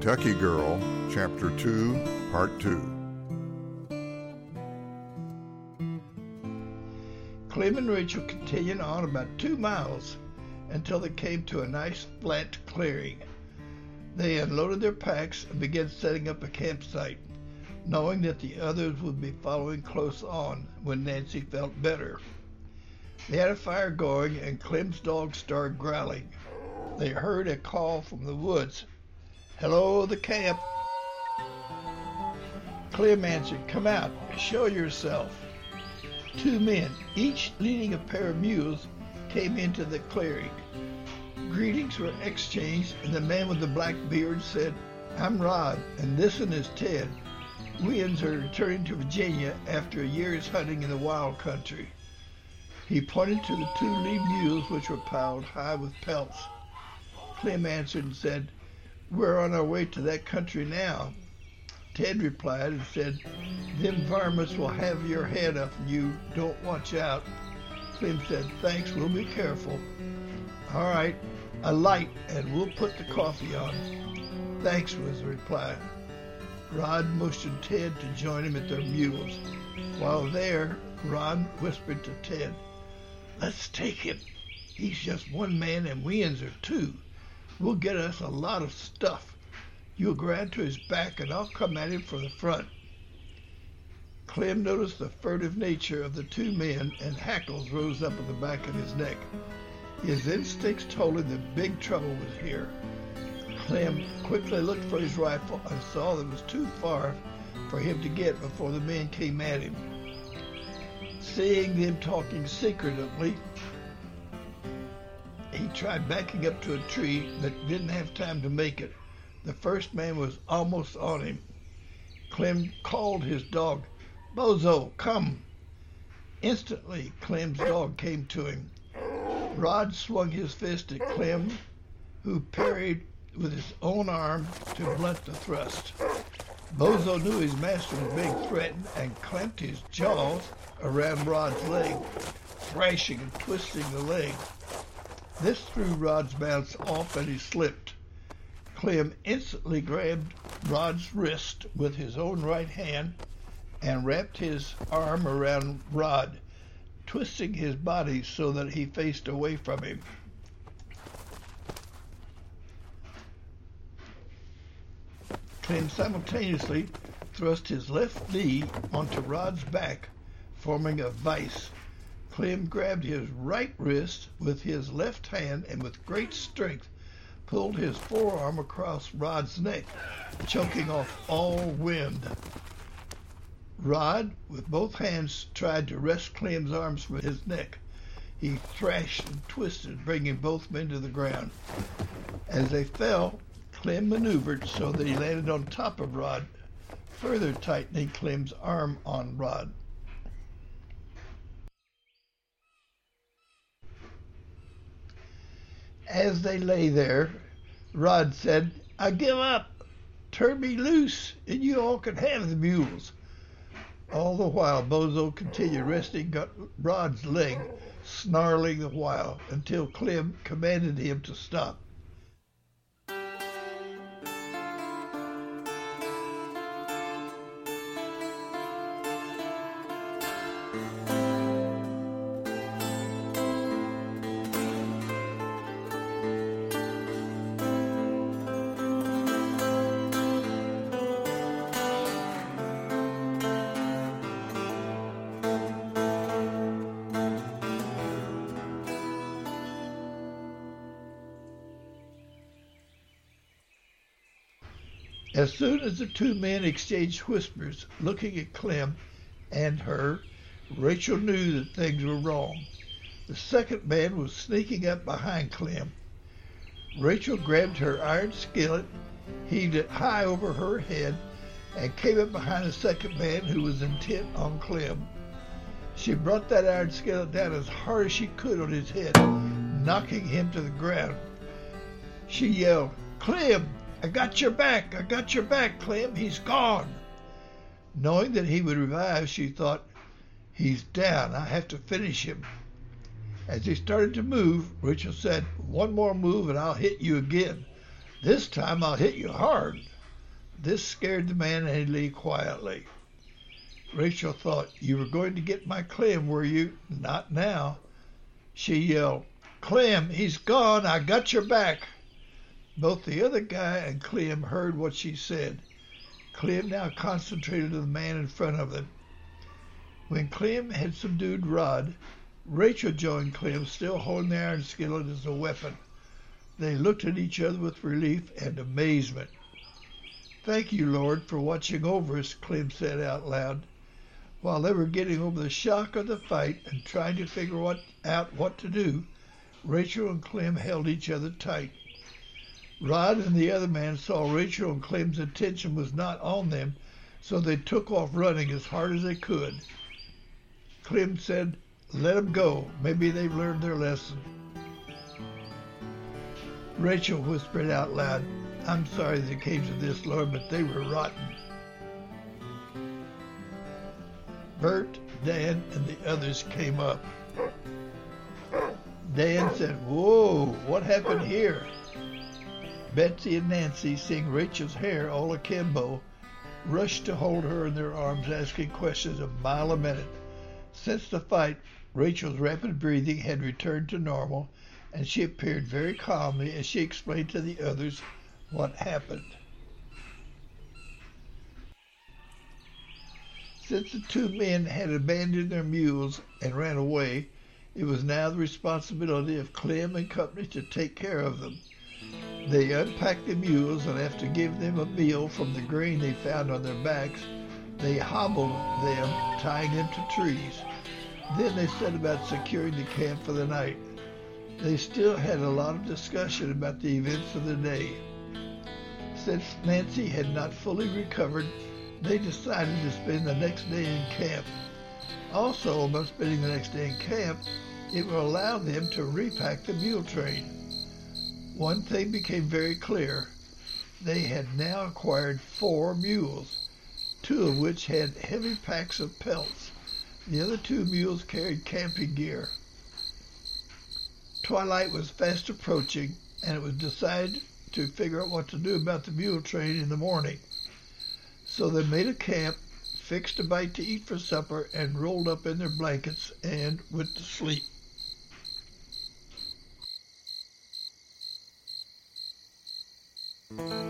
Kentucky Girl, Chapter 2, Part 2. Clem and Rachel continued on about two miles until they came to a nice flat clearing. They unloaded their packs and began setting up a campsite, knowing that the others would be following close on when Nancy felt better. They had a fire going and Clem's dog started growling. They heard a call from the woods. Hello, the camp. Clem answered, Come out, show yourself. Two men, each leading a pair of mules, came into the clearing. Greetings were exchanged, and the man with the black beard said, I'm Rod, and this one is Ted. We are returning to Virginia after a year's hunting in the wild country. He pointed to the two lead mules which were piled high with pelts. Clem answered and said, We're on our way to that country now. Ted replied and said, Them varmints will have your head if you don't watch out. Clem said, Thanks, we'll be careful. All right, a light and we'll put the coffee on. Thanks, was the reply. Rod motioned Ted to join him at their mules. While there, Rod whispered to Ted, Let's take him. He's just one man and we are two. We'll get us a lot of stuff. You'll grab to his back and I'll come at him from the front. Clem noticed the furtive nature of the two men and hackles rose up on the back of his neck. His instincts told him that big trouble was here. Clem quickly looked for his rifle and saw that it was too far for him to get before the men came at him. Seeing them talking secretively, he tried backing up to a tree but didn't have time to make it. The first man was almost on him. Clem called his dog, Bozo, come. Instantly, Clem's dog came to him. Rod swung his fist at Clem, who parried with his own arm to blunt the thrust. Bozo knew his master was being threatened and clamped his jaws around Rod's leg, thrashing and twisting the leg. This threw Rod's balance off and he slipped. Clem instantly grabbed Rod's wrist with his own right hand and wrapped his arm around Rod, twisting his body so that he faced away from him. Clem simultaneously thrust his left knee onto Rod's back, forming a vice. Clem grabbed his right wrist with his left hand and with great strength pulled his forearm across Rod's neck, choking off all wind. Rod, with both hands, tried to wrest Clem's arms from his neck. He thrashed and twisted, bringing both men to the ground. As they fell, Clem maneuvered so that he landed on top of Rod, further tightening Clem's arm on Rod. As they lay there, Rod said, I give up. Turn me loose, and you all can have the mules. All the while, Bozo continued wresting Rod's leg, snarling the while, until Clem commanded him to stop. As soon as the two men exchanged whispers, looking at Clem and her, Rachel knew that things were wrong. The second man was sneaking up behind Clem. Rachel grabbed her iron skillet, heaved it high over her head, and came up behind the second man who was intent on Clem. She brought that iron skillet down as hard as she could on his head, knocking him to the ground. She yelled, Clem, I got your back. I got your back, Clem. He's gone. Knowing that he would revive, she thought, He's down. I have to finish him. As he started to move, Rachel said, One more move and I'll hit you again. This time I'll hit you hard. This scared the man and he lay quietly. Rachel thought, You were going to get my Clem, were you? Not now. She yelled, Clem, he's gone. I got your back. Both the other guy and Clem heard what she said. Clem now concentrated on the man in front of them. When Clem had subdued Rod, Rachel joined Clem, still holding the iron skillet as a weapon. They looked at each other with relief and amazement. Thank you, Lord, for watching over us, Clem said out loud. While they were getting over the shock of the fight and trying to figure what, out what to do, Rachel and Clem held each other tight. Rod and the other man saw Rachel and Clem's attention was not on them, so they took off running as hard as they could. Clem said, Let them go. Maybe they've learned their lesson. Rachel whispered out loud, I'm sorry they came to this, Lord, but they were rotten. Bert, Dan, and the others came up. Dan said, Whoa, what happened here? Betsy and Nancy, seeing Rachel's hair all akimbo, rushed to hold her in their arms, asking questions a mile a minute. Since the fight, Rachel's rapid breathing had returned to normal, and she appeared very calmly as she explained to the others what happened. Since the two men had abandoned their mules and ran away, it was now the responsibility of Clem and company to take care of them. They unpacked the mules, and after giving them a meal from the grain they found on their backs, they hobbled them, tying them to trees. Then they set about securing the camp for the night. They still had a lot of discussion about the events of the day. Since Nancy had not fully recovered, they decided to spend the next day in camp. Also, by spending the next day in camp, it will allow them to repack the mule train. One thing became very clear. They had now acquired four mules, two of which had heavy packs of pelts. The other two mules carried camping gear. Twilight was fast approaching, and it was decided to figure out what to do about the mule train in the morning. So they made a camp, fixed a bite to eat for supper, and rolled up in their blankets and went to sleep. You.